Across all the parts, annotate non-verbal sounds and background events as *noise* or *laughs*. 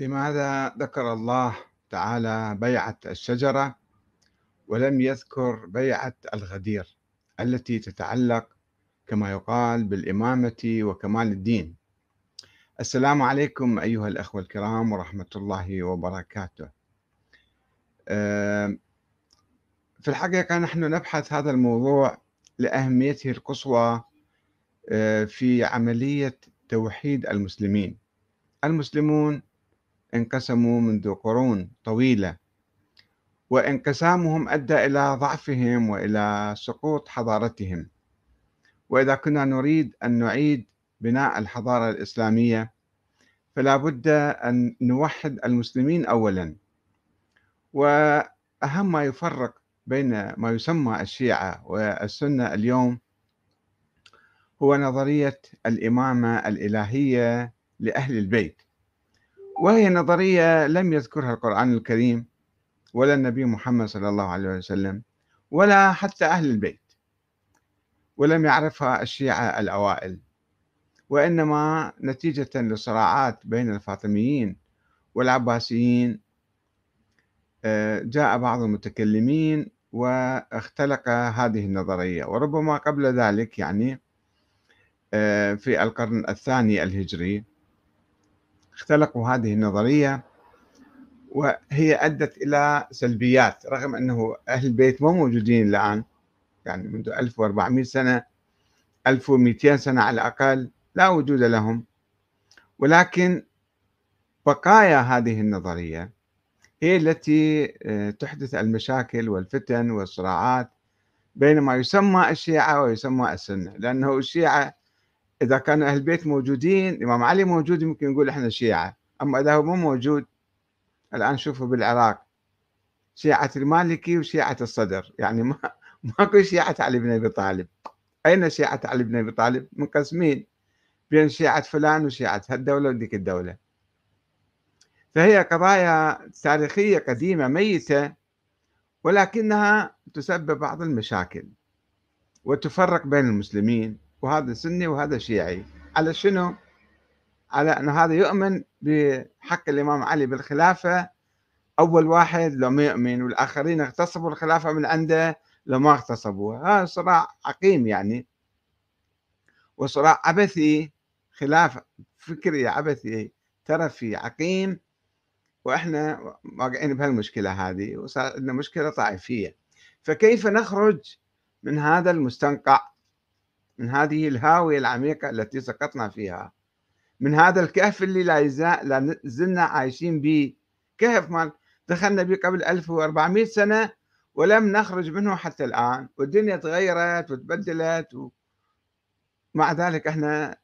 لماذا ذكر الله تعالى بيعة الشجرة ولم يذكر بيعة الغدير التي تتعلق كما يقال بالإمامة وكمال الدين؟ السلام عليكم أيها الأخوة الكرام ورحمة الله وبركاته. في الحقيقة نحن نبحث هذا الموضوع لأهميته القصوى في عملية توحيد المسلمين. المسلمون انقسموا منذ قرون طويلة وانقسامهم أدى إلى ضعفهم وإلى سقوط حضارتهم. وإذا كنا نريد أن نعيد بناء الحضارة الإسلامية فلا بد أن نوحد المسلمين أولا. وأهم ما يفرق بين ما يسمى الشيعة والسنة اليوم هو نظرية الإمامة الإلهية لأهل البيت. وهي نظرية لم يذكرها القرآن الكريم ولا النبي محمد صلى الله عليه وسلم ولا حتى أهل البيت ولم يعرفها الشيعة الأوائل وإنما نتيجة لصراعات بين الفاطميين والعباسيين آه، جاء بعض المتكلمين واختلق هذه النظرية وربما قبل ذلك يعني آه، في القرن الثاني الهجري. اختلقوا هذه النظرية وهي أدت إلى سلبيات رغم أنه أهل البيت مو موجودين الآن يعني منذ 1400 سنة 1200 سنة على الأقل لا وجود لهم. ولكن بقايا هذه النظرية هي التي آه، تحدث المشاكل والفتن والصراعات بين ما يسمى الشيعة ويسمى السنة لأنه الشيعة إذا كان أهل البيت موجودين الإمام علي موجود يمكن نقول إحنا شيعة. أما إذا هو مو موجود الآن شوفوا بالعراق شيعة المالكي وشيعة الصدر. يعني ما ماكو شيعة علي بن أبي طالب. أين شيعة علي بن أبي طالب؟ منقسمين بين شيعة فلان وشيعة هالدولة وديك الدولة. فهي قضايا تاريخية قديمة ميتة ولكنها تسبب بعض المشاكل وتفرق بين المسلمين. وهذا سني وهذا شيعي. على شنو؟ على أن هذا يؤمن بحق الإمام علي بالخلافة. أول واحد لو ما يؤمن والآخرين اغتصبوا الخلافة من عنده لو ما اغتصبوها هذا صراع عقيم يعني. وصراع عبثي خلاف فكري عبثي ترفي عقيم. وإحنا واقعين بهالمشكلة هذه وصار عندنا مشكلة طائفية. فكيف نخرج من هذا المستنقع؟ من هذه الهاوية العميقة التي سقطنا فيها. من هذا الكهف اللي لا, زلنا عايشين به. كهف مال دخلنا به قبل 1400 سنة ولم نخرج منه حتى الآن. والدنيا تغيرت وتبدلت ومع ذلك إحنا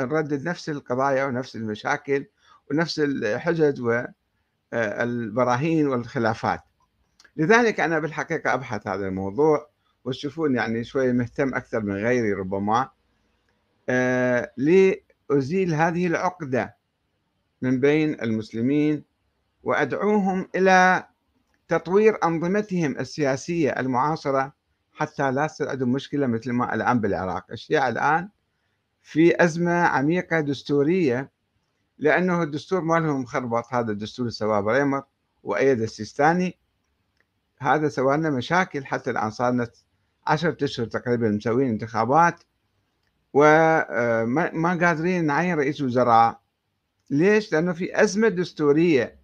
نردد نفس القضايا ونفس المشاكل ونفس الحجج والبراهين والخلافات. لذلك أنا بالحقيقة أبحث هذا الموضوع وتشوفون يعني شوي مهتم أكثر من غيري ربما. آه لأزيل هذه العقدة من بين المسلمين وأدعوهم إلى تطوير أنظمتهم السياسية المعاصرة حتى لا تصير عندهم مشكلة مثل ما الآن بالعراق. الشيعة الآن؟ في أزمة عميقة دستورية لأنه الدستور مالهم مخربط هذا الدستور سواه بريمر وأيد السيستاني هذا سوى لنا مشاكل حتى الآن صارنا عشرة أشهر تقريبا مسوين انتخابات وما آه، قادرين نعين رئيس وزراء. ليش؟ لأنه في أزمة دستورية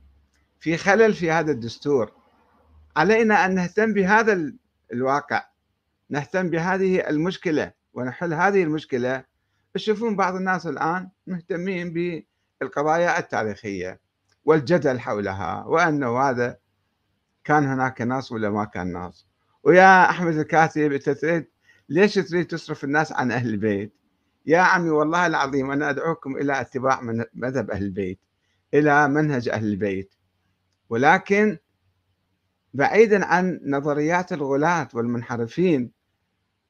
في خلل في هذا الدستور. علينا أن نهتم بهذا الواقع نهتم بهذه المشكلة ونحل هذه المشكلة. تشوفون بعض الناس الآن مهتمين بالقضايا التاريخية والجدل حولها وأنه هذا كان هناك ناس ولا ما كان ناس. ويا أحمد الكاتب أنت تريد ليش تريد تصرف الناس عن أهل البيت؟ يا عمي والله العظيم أنا أدعوكم إلى اتباع مذهب أهل البيت إلى منهج أهل البيت. ولكن بعيدا عن نظريات الغلاة والمنحرفين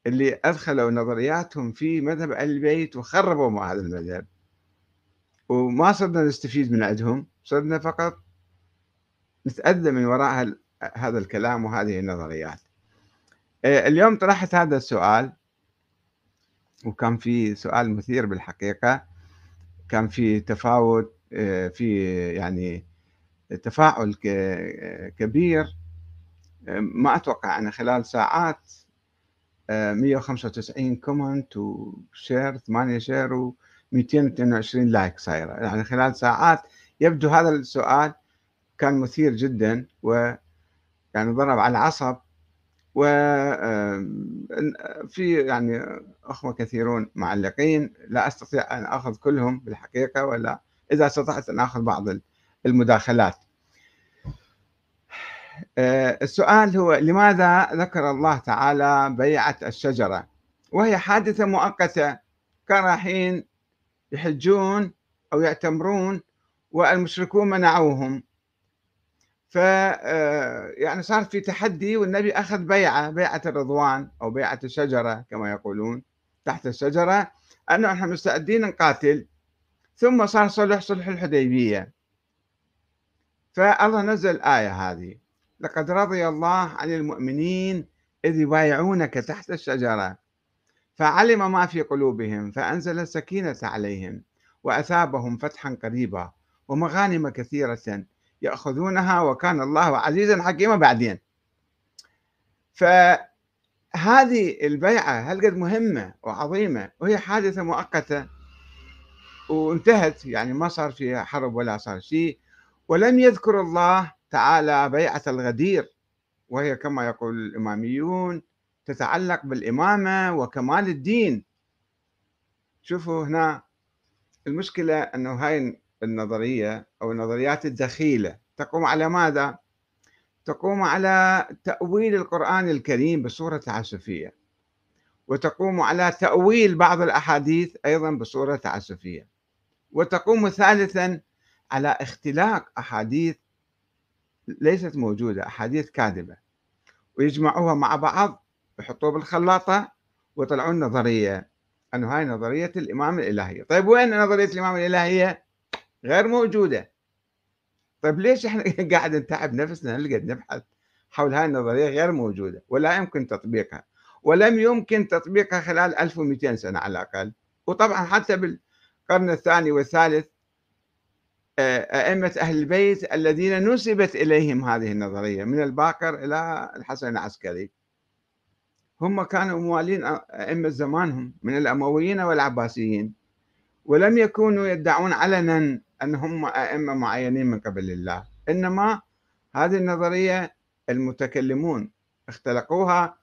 اللي أدخلوا نظرياتهم في مذهب أهل البيت وخربوا مع هذا المذهب. وما صرنا نستفيد من عندهم صرنا فقط نتأذى من وراء هذا الكلام وهذه النظريات. اليوم طرحت هذا السؤال وكان في سؤال مثير بالحقيقة. كان في تفاوت آه، في يعني تفاعل كبير. ما أتوقع أن خلال ساعات 195 comment و share 8 share و 222 like صايرة. يعني خلال ساعات يبدو هذا السؤال كان مثير جدا و يعني ضرب على العصب. و في يعني أخوة كثيرون معلقين لا أستطيع أن أخذ كلهم بالحقيقة ولا إذا استطعت أن أخذ بعض المداخلات. آه، السؤال هو لماذا ذكر الله تعالى بيعة الشجرة؟ وهي حادثة مؤقتة كان رايحين يحجون أو يعتمرون والمشركون منعوهم. ف آه، يعني صار في تحدي والنبي أخذ بيعة بيعة الرضوان أو بيعة الشجرة كما يقولون تحت الشجرة أنه إحنا مستعدين نقاتل. ثم صار صلح صلح الحديبية. فالله نزل آية هذه. لقد رضي الله عن المؤمنين إذ يبايعونك تحت الشجرة. فعلم ما في قلوبهم فأنزل السكينة عليهم وأثابهم فتحا قريبا. ومغانم كثيرة يأخذونها وكان الله عزيزا حكيما بعدين. فهذه البيعة هل قد مهمة وعظيمة؟ وهي حادثة مؤقتة وانتهت يعني ما صار فيها حرب ولا صار شيء. ولم يذكر الله تعالى بيعة الغدير وهي كما يقول الإماميون تتعلق بالإمامة وكمال الدين. شوفوا هنا المشكلة أنه هاي النظرية أو النظريات الدخيلة. تقوم على ماذا؟ تقوم على تأويل القرآن الكريم بصورة تعسفية وتقوم على تأويل بعض الأحاديث أيضا بصورة تعسفية وتقوم ثالثا على اختلاق أحاديث ليست موجودة أحاديث كاذبة ويجمعوها مع بعض يحطوها بالخلاطة ويطلعون نظرية. أنه هاي نظرية الإمام الإلهية طيب وين نظرية الإمام الإلهية غير موجودة. طيب ليش إحنا *laughs* قاعد نتعب نفسنا؟ نلقى نبحث حول هاي النظرية غير موجودة ولا يمكن تطبيقها؟ ولم يمكن تطبيقها خلال 1200 سنة على الأقل. وطبعا حتى بالقرن الثاني والثالث أئمة أهل البيت الذين نسبت إليهم هذه النظرية من الباقر إلى الحسن العسكري. هم كانوا موالين أئمة زمانهم من الأمويين والعباسيين. ولم يكونوا يدعون علنا أنهم أئمة معينين من قبل الله إنما هذه النظرية المتكلمون اختلقوها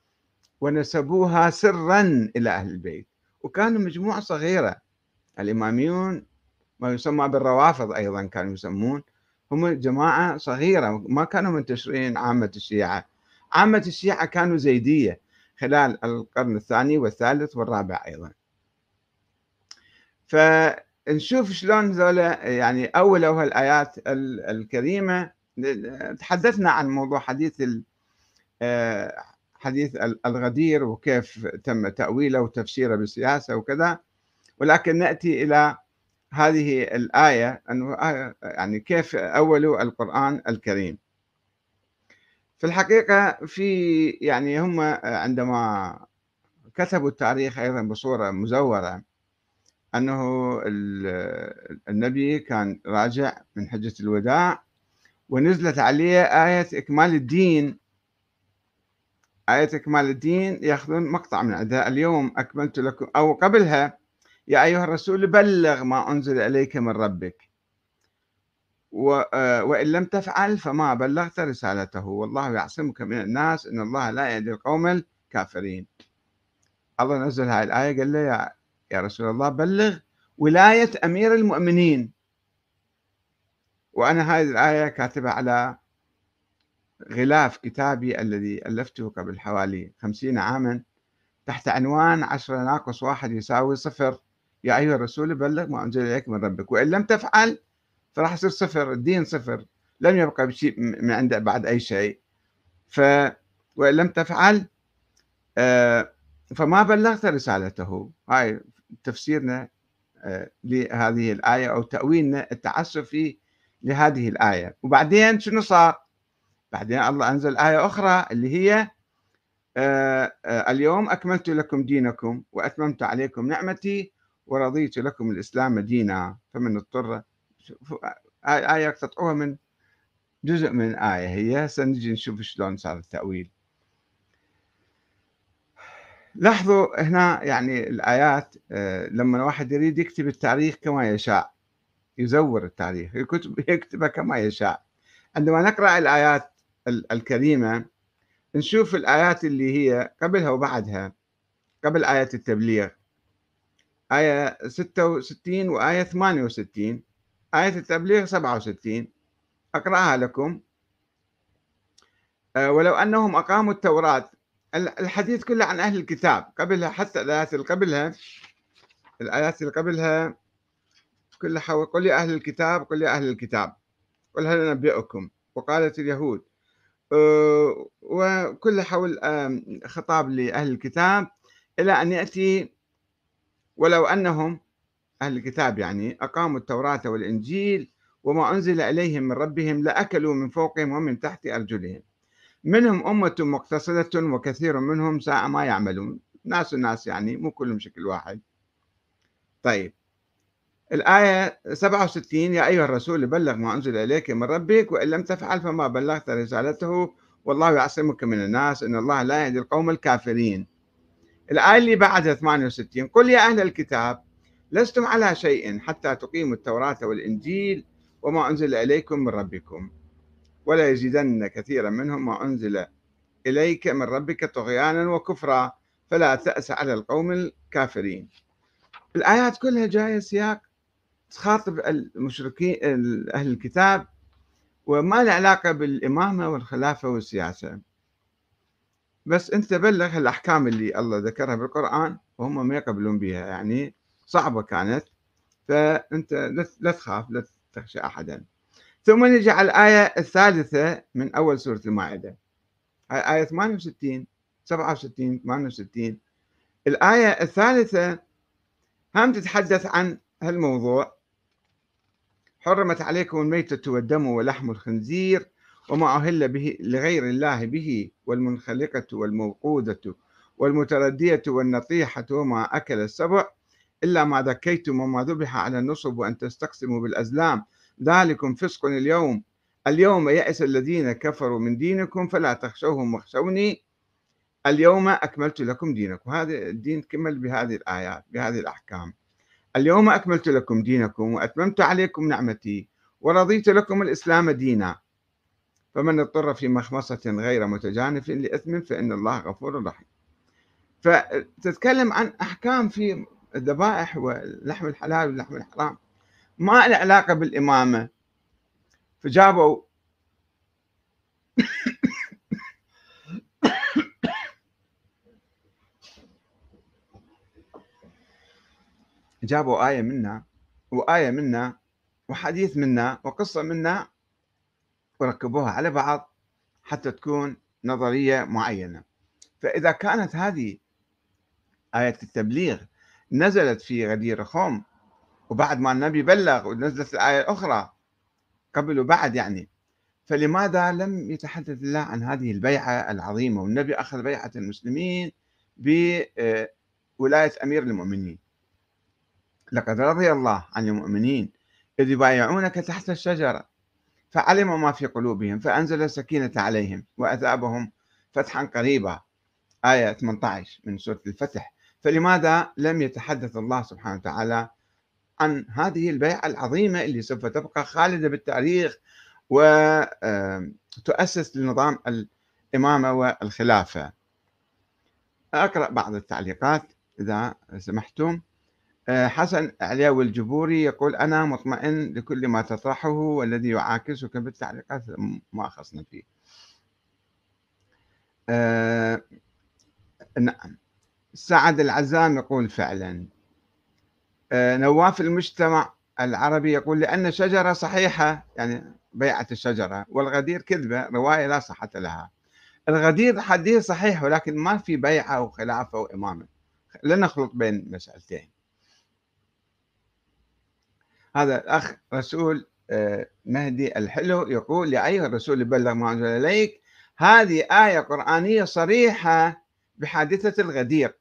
ونسبوها سرا إلى أهل البيت. وكانوا مجموعة صغيرة الإماميون ما يسمى بالروافض أيضا كانوا يسمون هم جماعة صغيرة ما كانوا منتشرين عامة الشيعة. عامة الشيعة كانوا زيدية خلال القرن الثاني والثالث والرابع أيضا. فنشوف شلون ذولا يعني أولوا الآيات الكريمة تحدثنا عن موضوع حديث آه، حديث الغدير وكيف تم تأويله وتفسيره بالسياسة وكذا. ولكن نأتي إلى هذه الآية أنه آية يعني كيف أولوا القرآن الكريم. في الحقيقة في يعني هم عندما كتبوا التاريخ أيضا بصورة مزورة أنه النبي كان راجع من حجة الوداع ونزلت عليه آية إكمال الدين. آية إكمال الدين يأخذون مقطع من عندها اليوم أكملت لكم أو قبلها يا أيها الرسول بلغ ما أنزل إليك من ربك. آه، وإن لم تفعل فما بلغت رسالته. والله يعصمك من الناس إن الله لا يهدي القوم الكافرين. الله نزل هاي الآية قال له يا, يا رسول الله بلغ ولاية أمير المؤمنين. وأنا هذه الآية كاتبة على غلاف كتابي الذي ألفته قبل حوالي خمسين عاما تحت عنوان عشرة ناقص واحد يساوي صفر. يا أيها الرسول بلغ ما أنزل إليك من ربك. وإن لم تفعل فراح يصير صفر الدين صفر. لم يبقى بشيء من عند بعد أي شيء. ف وإن لم تفعل آه، فما بلغت رسالته. هاي تفسيرنا آه، لهذه الآية أو تأويلنا التعسفي لهذه الآية. وبعدين شنو صار؟ بعدين الله أنزل آية أخرى اللي هي آه، اليوم أكملت لكم دينكم وأتممت عليكم نعمتي ورضيت لكم الإسلام دينا. فمن اضطر آية يقتطعوها من جزء من آية هي. هسه نجي نشوف شلون صار التأويل. لاحظوا هنا يعني الآيات آه، لما الواحد يريد يكتب التاريخ كما يشاء يزور التاريخ *laughs* يكتبه كما يشاء. عندما نقرأ الآيات الكريمة نشوف الآيات اللي هي قبلها وبعدها قبل آية التبليغ. آية 66 وآية 68 آية التبليغ 67 أقرأها لكم. آه، ولو أنهم أقاموا التوراة الحديث كله عن أهل الكتاب قبلها حتى الآيات اللي قبلها الآيات اللي قبلها كلها حول قل يا أهل الكتاب قل يا أهل الكتاب قل هل ننبئكم وقالت اليهود آه، وكل حول خطاب لأهل الكتاب إلى أن يأتي ولو أنهم أهل الكتاب يعني أقاموا التوراة والإنجيل وما أنزل إليهم من ربهم لأكلوا من فوقهم ومن تحت أرجلهم. منهم أمة مقتصدة وكثير منهم ساء ما يعملون. ناس الناس يعني مو كلهم شكل واحد. طيب. الآية 67 يا أيها الرسول بلغ ما أنزل إليك من ربك وإن لم تفعل فما بلغت رسالته والله يعصمك من الناس إن الله لا يهدي القوم الكافرين. الآية اللي بعدها 68 قل يا أهل الكتاب لستم على شيء حتى تقيموا التوراة والإنجيل وما أنزل إليكم من ربكم. ولا يزيدن كثيرا منهم ما أنزل إليك من ربك طغيانا وكفرا فلا تأس على القوم الكافرين. الآيات كلها جاية سياق تخاطب المشركين أهل الكتاب وما له علاقة بالإمامة والخلافة والسياسة. بس أنت بلغ الأحكام اللي الله ذكرها بالقرآن وهم ما يقبلون بها يعني صعبة كانت فأنت لا تخاف لا تخشى أحدا. ثم نجي على الآية الثالثة من أول سورة المائدة. هاي آية 68 67 68 الآية الثالثة هم تتحدث عن هالموضوع. حرمت عليكم الميتة والدم ولحم الخنزير وما أهل به لغير الله به والمنخلقة والموقودة والمتردية والنطيحة وما أكل السبع إلا ما ذكيتم وما ذبح على النصب وأن تستقسموا بالأزلام ذلكم فسق اليوم. اليوم يأس الذين كفروا من دينكم فلا تخشوهم واخشوني. اليوم أكملت لكم دينكم. هذا الدين كمل بهذه الآيات بهذه الأحكام. اليوم أكملت لكم دينكم وأتممت عليكم نعمتي ورضيت لكم الإسلام دينا. فمن اضطر في مخمصة غير متجانف لإثم فإن الله غفور رحيم. فتتكلم عن أحكام في الذبائح واللحم الحلال واللحم الحرام. ما له علاقة بالإمامة. فجابوا جابوا آية منا وآية منا وحديث منا وقصة منا وركبوها على بعض حتى تكون نظرية معينة. فإذا كانت هذه آية التبليغ نزلت في غدير خم وبعد ما النبي بلغ ونزلت الآية الأخرى قبل وبعد يعني. فلماذا لم يتحدث الله عن هذه البيعة العظيمة؟ والنبي أخذ بيعة المسلمين بولاية أمير المؤمنين. لقد رضي الله عن المؤمنين إذ يبايعونك تحت الشجرة فعلم ما في قلوبهم فأنزل السكينة عليهم وأثابهم فتحا قريبا. آية 18 من سورة الفتح. فلماذا لم يتحدث الله سبحانه وتعالى عن هذه البيعة العظيمة اللي سوف تبقى خالدة بالتاريخ وتؤسس لنظام الإمامة والخلافة. أقرأ بعض التعليقات إذا سمحتم. حسن عليوي الجبوري يقول أنا مطمئن لكل ما تطرحه والذي يعاكسك بالتعليقات ما أخصنا فيه. أه نعم. سعد العزام يقول فعلا. أه نواف المجتمع العربي يقول لأن شجرة صحيحة يعني بيعة الشجرة والغدير كذبة رواية لا صحة لها. الغدير حديث صحيح ولكن ما في بيعة وخلافة وإمامة لا نخلط بين مسألتين. هذا الأخ رسول آه، مهدي الحلو يقول يا أيها الرسول بلغ ما أنزل إليك هذه آية قرآنية صريحة بحادثة الغدير.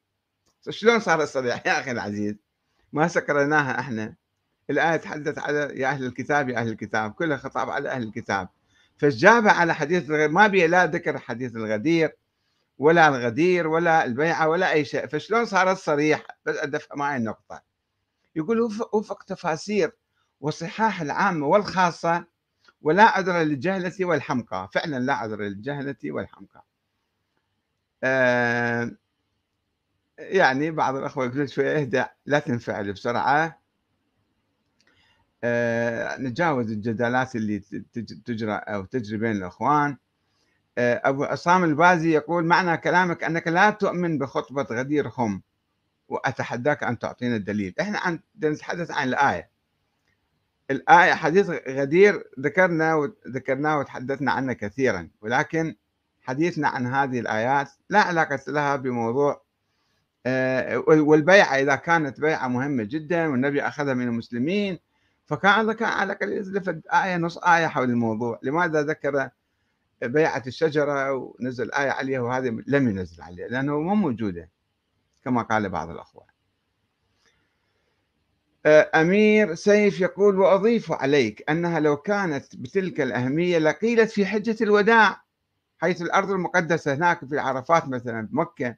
شلون صار صريح يا أخي العزيز؟ ما سكرناها إحنا. الآية تحدث على يا أهل الكتاب يا أهل الكتاب. كلها خطاب على أهل الكتاب. فجابها على حديث الغدير ما بي لا ذكر حديث الغدير ولا الغدير ولا البيعة ولا أي شيء. فشلون صارت صريحة؟ بس أدفع معي النقطة. يقول وفق تفاسير وصحاح العامة والخاصة ولا عذر للجهلة والحمقى. فعلا لا عذر للجهلة والحمقى. آه يعني بعض الأخوة شوية إهدى لا تنفعل بسرعة. آه نتجاوز الجدالات اللي تجرى أو تجري بين الأخوان. آه أبو عصام البازي يقول معنى كلامك أنك لا تؤمن بخطبة غدير خم وأتحداك أن تعطينا الدليل. إحنا عن نتحدث عن الآية. الآية حديث غدير ذكرنا وذكرناه وتحدثنا عنه كثيرا ولكن حديثنا عن هذه الآيات لا علاقة لها بموضوع والبيعة إذا كانت بيعة مهمة جدا والنبي أخذها من المسلمين فكان كان على الأقل يزلف آية نص آية حول الموضوع. لماذا ذكر بيعة الشجرة ونزل آية عليها وهذه لم ينزل عليها؟ لأنه مو موجودة كما قال بعض الأخوان. آه، أمير سيف يقول وأضيف عليك أنها لو كانت بتلك الأهمية لقيلت في حجة الوداع حيث الأرض المقدسة هناك في عرفات مثلا بمكة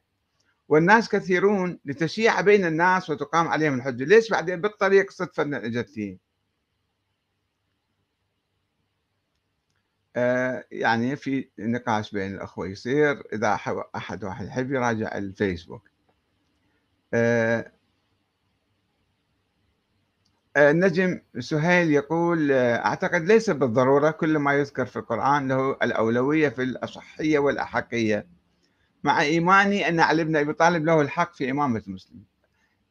والناس كثيرون لتشيع بين الناس وتقام عليهم الحجة. ليش بعدين؟ بالطريق صدفة إجت فيه آه يعني في نقاش بين الأخوة يصير إذا أحد واحد يحب يراجع الفيسبوك. آه النجم سهيل يقول أعتقد ليس بالضرورة كل ما يذكر في القرآن له الأولوية في الأصحية والأحقية. مع إيماني أن علي بن أبي طالب له الحق في إمامة المسلمين.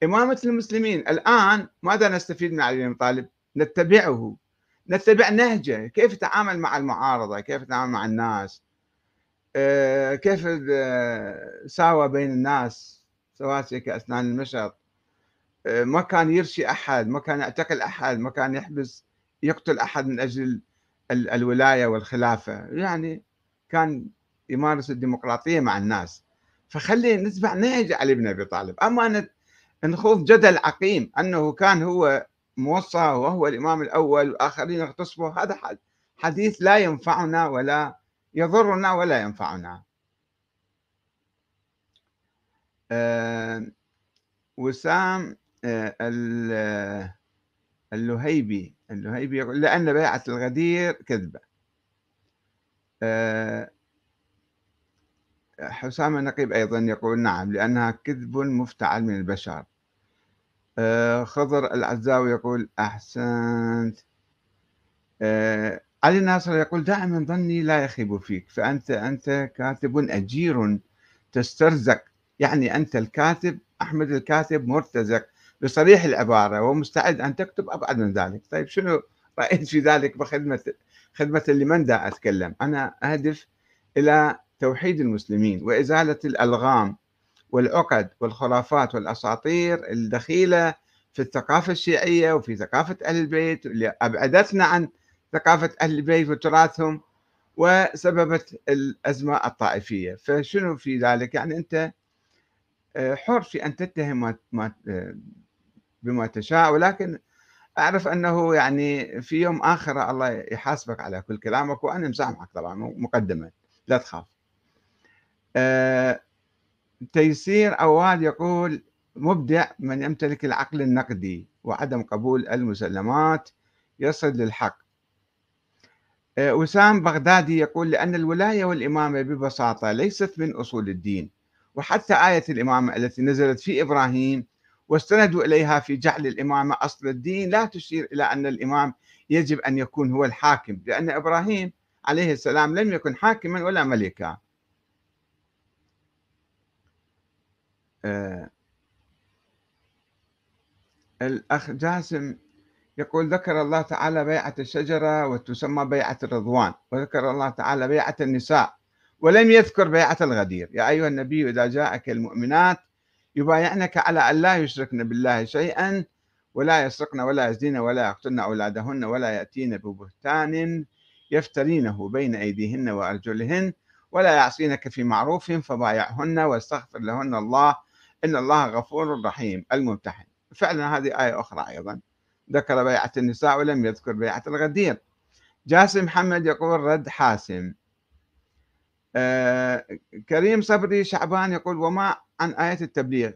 إمامة المسلمين الآن ماذا نستفيد من علي بن أبي طالب؟ نتبعه. نتبع نهجه. كيف يتعامل مع المعارضة؟ كيف يتعامل مع الناس؟ آه، كيف ساوى بين الناس؟ سواسية كأسنان المشط ما كان يرشي أحد ما كان يعتقل أحد ما كان يحبس يقتل أحد من أجل الولاية والخلافة. يعني كان يمارس الديمقراطية مع الناس. فخلي نتبع نهج علي بن أبي طالب. أما نخوض جدل عقيم أنه كان هو موصى وهو الإمام الأول وآخرين اغتصبوا هذا حديث لا ينفعنا ولا يضرنا ولا ينفعنا. أه وسام آه، اللهيبي اللهيبي يقول لأن بيعة الغدير كذبة. آه، حسام النقيب أيضا يقول نعم لأنها كذب مفتعل من البشر. آه، خضر العزاوي يقول أحسنت. علي ناصر يقول دائما ظني لا يخيب فيك فأنت أنت كاتب أجير تسترزق. يعني أنت الكاتب أحمد الكاتب مرتزق بصريح العبارة ومستعد أن تكتب أبعد من ذلك. طيب شنو رأيت في ذلك بخدمة خدمة لمن دا أتكلم؟ أنا أهدف إلى توحيد المسلمين وإزالة الألغام والعقد والخرافات والأساطير الدخيلة في الثقافة الشيعية وفي ثقافة أهل البيت اللي أبعدتنا عن ثقافة أهل البيت وتراثهم وسببت الأزمة الطائفية. فشنو في ذلك؟ يعني أنت آه، حر في أن تتهم ما بما تشاء ولكن أعرف أنه يعني في يوم آخر الله يحاسبك على كل كلامك وأنا مسامحك طبعا مقدما. لا تخاف. تيسير عواد يقول مبدع من يمتلك العقل النقدي وعدم قبول المسلمات يصل للحق. وسام بغدادي يقول لأن الولاية والإمامة ببساطة ليست من أصول الدين وحتى آية الإمامة التي نزلت في إبراهيم واستندوا إليها في جعل الإمامة أصل الدين لا تشير إلى أن الإمام يجب أن يكون هو الحاكم لأن إبراهيم عليه السلام لم يكن حاكما ولا ملكا. آه الأخ جاسم يقول ذكر الله تعالى بيعة الشجرة وتسمى بيعة الرضوان وذكر الله تعالى بيعة النساء ولم يذكر بيعة الغدير. يا أيها النبي إذا جاءك المؤمنات يبايعنك على أن لا يشركن بالله شيئا ولا يسرقن ولا يزدين ولا يقتلن أولادهن ولا يأتين ببهتان يفترينه بين أيديهن وأرجلهن ولا يعصينك في معروف فبايعهن واستغفر لهن الله إن الله غفور رحيم الممتحن. فعلا هذه آية أخرى أيضا. ذكر بيعة النساء ولم يذكر بيعة الغدير. جاسم محمد يقول رد حاسم. آه كريم صبري شعبان يقول وما عن آية التبليغ؟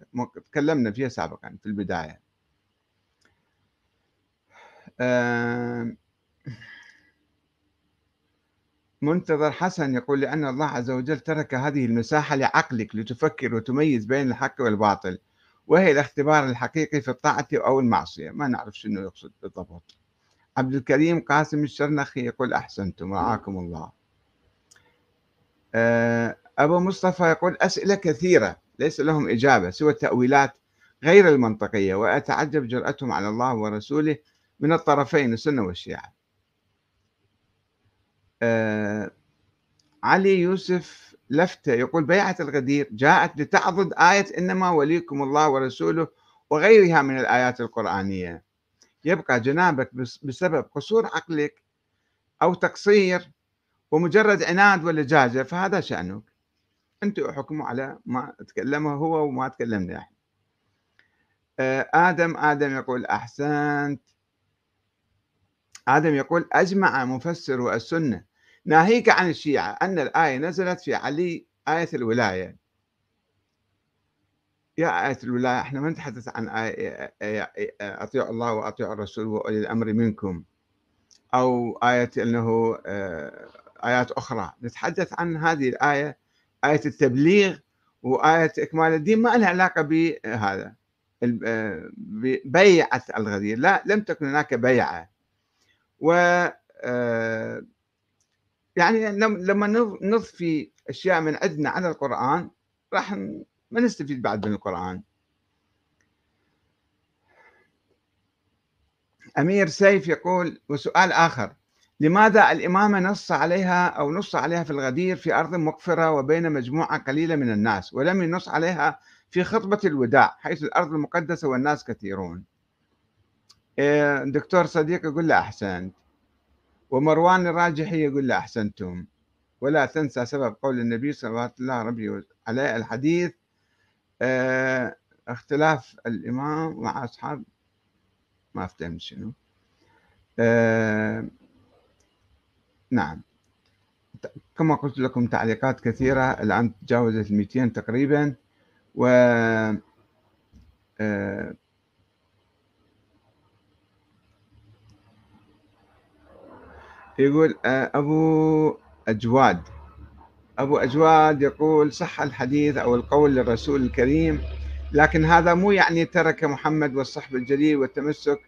تكلمنا فيها سابقا في البداية. آه منتظر حسن يقول لأن الله عز وجل ترك هذه المساحة لعقلك لتفكر وتميز بين الحق والباطل وهي الاختبار الحقيقي في الطاعة أو المعصية. ما نعرف شنو يقصد بالضبط. عبد الكريم قاسم الشرنخي يقول أحسنتم رعاكم الله. آه، أبو مصطفى يقول أسئلة كثيرة ليس لهم إجابة سوى التأويلات غير المنطقية وأتعجب جرأتهم على الله ورسوله من الطرفين السنة والشيعة. علي يوسف لفتة يقول بيعة الغدير جاءت لتعضد آية إنما وليكم الله ورسوله وغيرها من الآيات القرآنية. يبقى جنابك بسبب قصور عقلك أو تقصير ومجرد عناد ولجاجة فهذا شأنك. أنتم حكموا على ما تكلمه هو وما تكلمنا إحنا. آه آدم آدم يقول أحسنت. آدم يقول أجمع مفسر السنة. ناهيك عن الشيعة أن الآية نزلت في علي آية الولاية. يا آية الولاية إحنا ما نتحدث عن آية أطيعوا الله وأطيعوا الرسول وأولي الأمر منكم أو آية أنه آه، آيات أخرى. نتحدث عن هذه الآية آية التبليغ وآية إكمال الدين ما لها علاقة بهذا آه، بيعة الغدير. لا لم تكن هناك بيعة. و آه، يعني لما نضفي أشياء من عندنا على القرآن راح ما نستفيد بعد من القرآن. أمير سيف يقول وسؤال آخر. لماذا الإمامة نص عليها أو نص عليها في الغدير في أرض مقفرة وبين مجموعة قليلة من الناس ولم ينص عليها في خطبة الوداع حيث الأرض المقدسة والناس كثيرون؟ إيه، دكتور صديق يقول له أحسنت. ومروان الراجحي يقول له أحسنتم. ولا تنسى سبب قول النبي صلى الله عليه عليه الحديث آه اختلاف الإمام مع أصحاب ما أفتهم شنو. آه نعم. كما قلت لكم تعليقات كثيرة الآن تجاوزت 200 تقريبا و آه يقول آه، أبو أجواد. أبو أجواد يقول صح الحديث أو القول للرسول الكريم لكن هذا مو يعني ترك محمد والصحب الجليل والتمسك.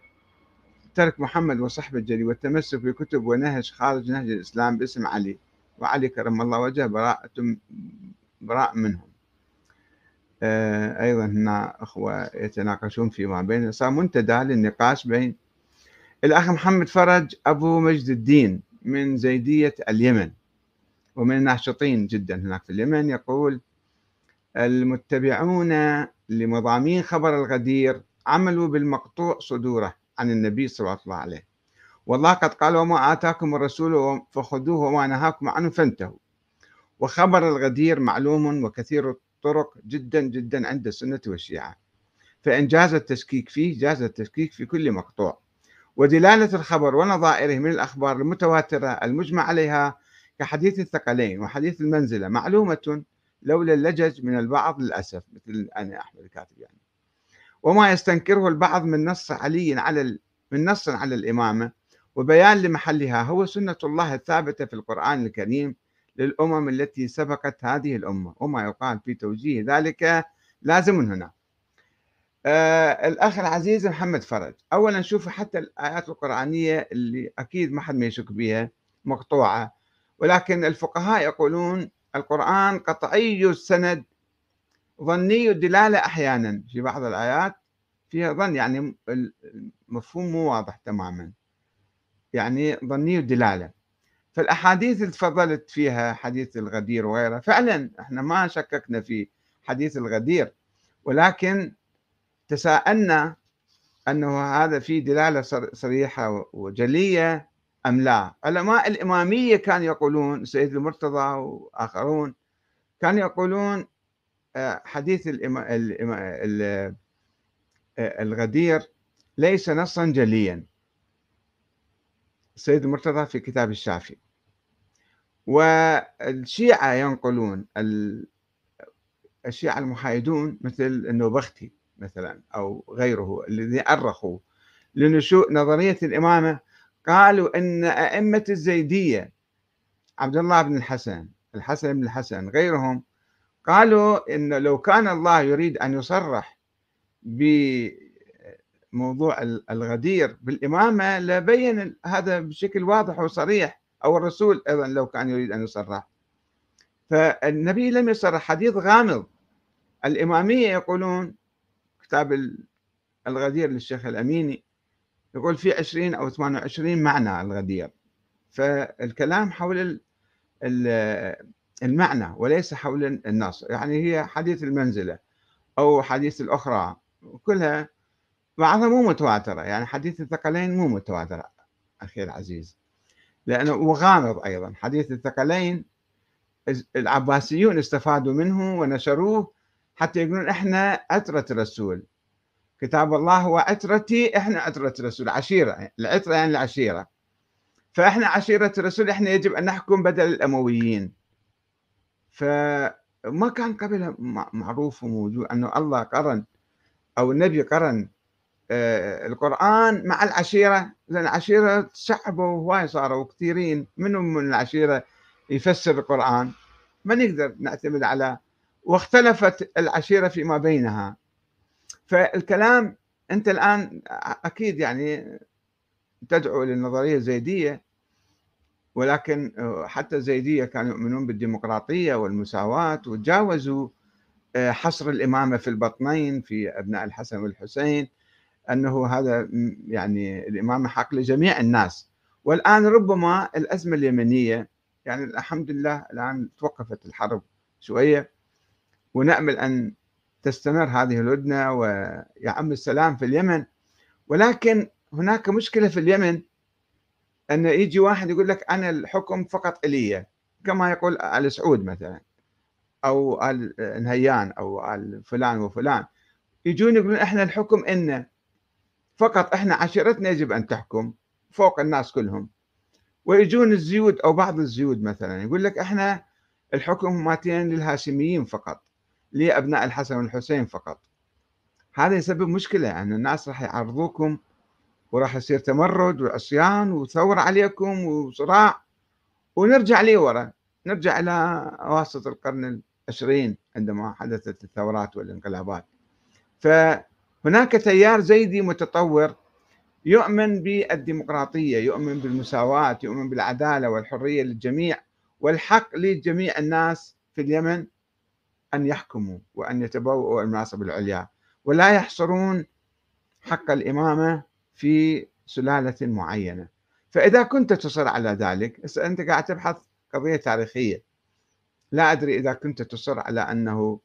ترك محمد والصحب الجليل والتمسك بكتب ونهج خارج نهج الإسلام باسم علي وعلي كرم الله وجهه براءة براء منهم. آه، أيضا هنا أخوة يتناقشون فيما بين صار منتدى للنقاش بين الأخ محمد فرج أبو مجد الدين من زيدية اليمن ومن الناشطين جدا هناك في اليمن يقول المتبعون لمضامين خبر الغدير عملوا بالمقطوع صدوره عن النبي صلى الله عليه. والله قد قال وما آتاكم الرسول فخذوه وما نهاكم عنه فانتهوا وخبر الغدير معلوم وكثير الطرق جدا جدا عند السنة والشيعة. فإن جاز التشكيك فيه جاز التشكيك في كل مقطوع. ودلالة الخبر ونظائره من الأخبار المتواترة المجمع عليها كحديث الثقلين وحديث المنزلة معلومة لولا اللجج من البعض للأسف مثل أنا أحمد الكاتب يعني. وما يستنكره البعض من نص علي على من نص على الإمامة وبيان لمحلها هو سنة الله الثابتة في القرآن الكريم للأمم التي سبقت هذه الأمة. وما يقال في توجيه ذلك لازم هنا. آه الأخ العزيز محمد فرج. أولا شوفوا حتى الآيات القرآنية اللي أكيد ما حد ما يشك بها مقطوعة. ولكن الفقهاء يقولون القرآن قطعي السند ظني الدلالة أحيانا. في بعض الآيات فيها ظن يعني المفهوم مو واضح تماما. يعني ظني الدلالة. فالأحاديث اللي تفضلت فيها حديث الغدير وغيره فعلا إحنا ما شككنا في حديث الغدير. ولكن تساءلنا أنه هذا في دلالة صريحة وجلية أم لا؟ علماء الإمامية كانوا يقولون سيد المرتضى وآخرون كانوا يقولون آه، حديث الغدير ليس نصا جليا. السيد المرتضى في كتاب الشافي والشيعة ينقلون الشيعة المحايدون مثل النوبختي. مثلا أو غيره الذي أرخوا. لنشوء نظرية الإمامة؟ قالوا أن أئمة الزيدية عبد الله بن الحسن الحسن بن الحسن غيرهم قالوا أن لو كان الله يريد أن يصرح بموضوع الغدير بالإمامة لبين هذا بشكل واضح وصريح أو الرسول أيضا لو كان يريد أن يصرح. فالنبي لم يصرح حديث غامض. الإمامية يقولون كتاب الغدير للشيخ الأميني يقول في 20 أو 28 معنى الغدير. فالكلام حول المعنى وليس حول النص. يعني هي حديث المنزلة أو حديث الأخرى كلها بعضها مو متواترة. يعني حديث الثقلين مو متواترة أخي العزيز. لأنه وغامض أيضا. حديث الثقلين العباسيون استفادوا منه ونشروه حتى يقولون إحنا عترة الرسول كتاب الله هو عترتي إحنا عترة الرسول عشيرة العترة يعني العشيرة. فإحنا عشيرة الرسول إحنا يجب أن نحكم بدل الأمويين. فما كان قبل معروف وموجود أنه الله قرن أو النبي قرن آه، القرآن مع العشيرة لأن العشيرة تشعبوا هواي صاروا كثيرين. منهم من العشيرة يفسر القرآن؟ ما نقدر نعتمد على واختلفت العشيرة فيما بينها. فالكلام أنت الآن أكيد يعني تدعو للنظرية الزيدية ولكن حتى الزيدية كانوا يؤمنون بالديمقراطية والمساواة وتجاوزوا آه، حصر الإمامة في البطنين في أبناء الحسن والحسين أنه هذا يعني الإمامة حق لجميع الناس. والآن ربما الأزمة اليمنية يعني الحمد لله الآن توقفت الحرب شوية ونأمل أن تستمر هذه الهدنة ويعم السلام في اليمن. ولكن هناك مشكلة في اليمن أن يجي واحد يقول لك أنا الحكم فقط إلي كما يقول آل سعود مثلا أو آل نهيان أو آل فلان وفلان. يجون يقولون إحنا الحكم إن فقط إحنا عشيرتنا يجب أن تحكم فوق الناس كلهم. ويجون الزيود أو بعض الزيود مثلا يقول لك إحنا الحكم ماتين للهاشميين فقط. لأبناء الحسن والحسين فقط. هذا يسبب مشكلة أن يعني الناس راح يعرضوكم وراح يصير تمرد وعصيان وثورة عليكم وصراع. ونرجع لورا نرجع إلى أواسط القرن العشرين عندما حدثت الثورات والانقلابات. فهناك تيار زيدي متطور يؤمن بالديمقراطية يؤمن بالمساواة يؤمن بالعدالة والحرية للجميع والحق لجميع الناس في اليمن. أن يحكموا وأن يتبوأوا المناصب العليا ولا يحصرون حق الإمامة في سلالة معينة. فإذا كنت تصر على ذلك أنت قاعد تبحث قضية تاريخية. لا أدري إذا كنت تصر على أنه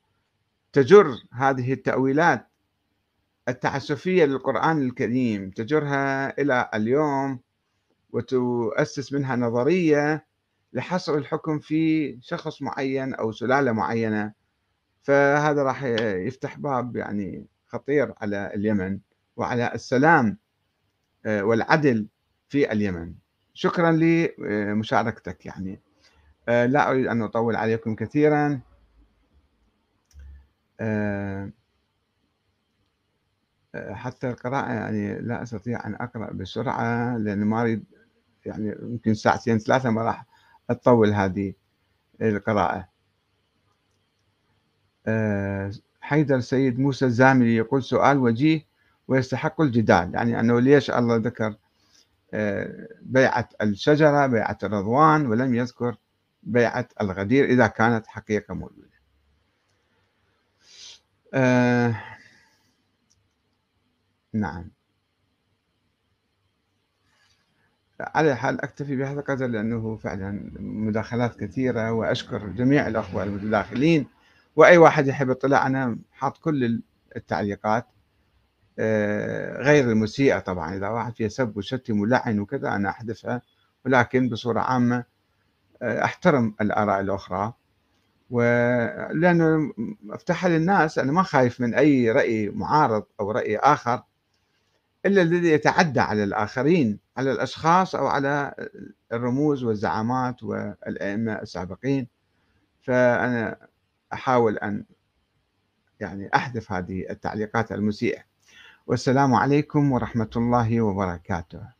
تجر هذه التأويلات التعسفية للقرآن الكريم تجرها إلى اليوم وتؤسس منها نظرية لحصر الحكم في شخص معين أو سلالة معينة. فهذا راح يفتح باب يعني خطير على اليمن وعلى السلام آه، والعدل في اليمن. شكرا لمشاركتك يعني. آه، لا أريد أن أطول عليكم كثيرا. آه، حتى القراءة يعني لا أستطيع أن أقرأ بسرعة لأن ما أريد يعني يمكن ساعتين ثلاثة ما راح أطول هذه القراءة. حيدر سيد موسى الزاملي يقول سؤال وجيه ويستحق الجدال يعني أنه ليش الله ذكر آه، بيعة الشجرة بيعة الرضوان ولم يذكر بيعة الغدير إذا كانت حقيقة موجودة آه نعم. على حال أكتفي بهذا القدر لأنه فعلا مداخلات كثيرة وأشكر جميع الأخوة المتداخلين وأي واحد يحب يطلع أنا حاط كل التعليقات آه، غير المسيئة طبعا. إذا واحد فيها سب وشتم ولعن وكذا أنا أحذفها. ولكن بصورة عامة آه، أحترم الآراء الأخرى. ولأنه أفتحها للناس أنا ما خايف من أي رأي معارض أو رأي آخر إلا الذي يتعدى على الآخرين على الأشخاص أو على الرموز والزعامات والأئمة السابقين. فأنا أحاول أن يعني أحذف هذه التعليقات المسيئة. والسلام عليكم ورحمة الله وبركاته.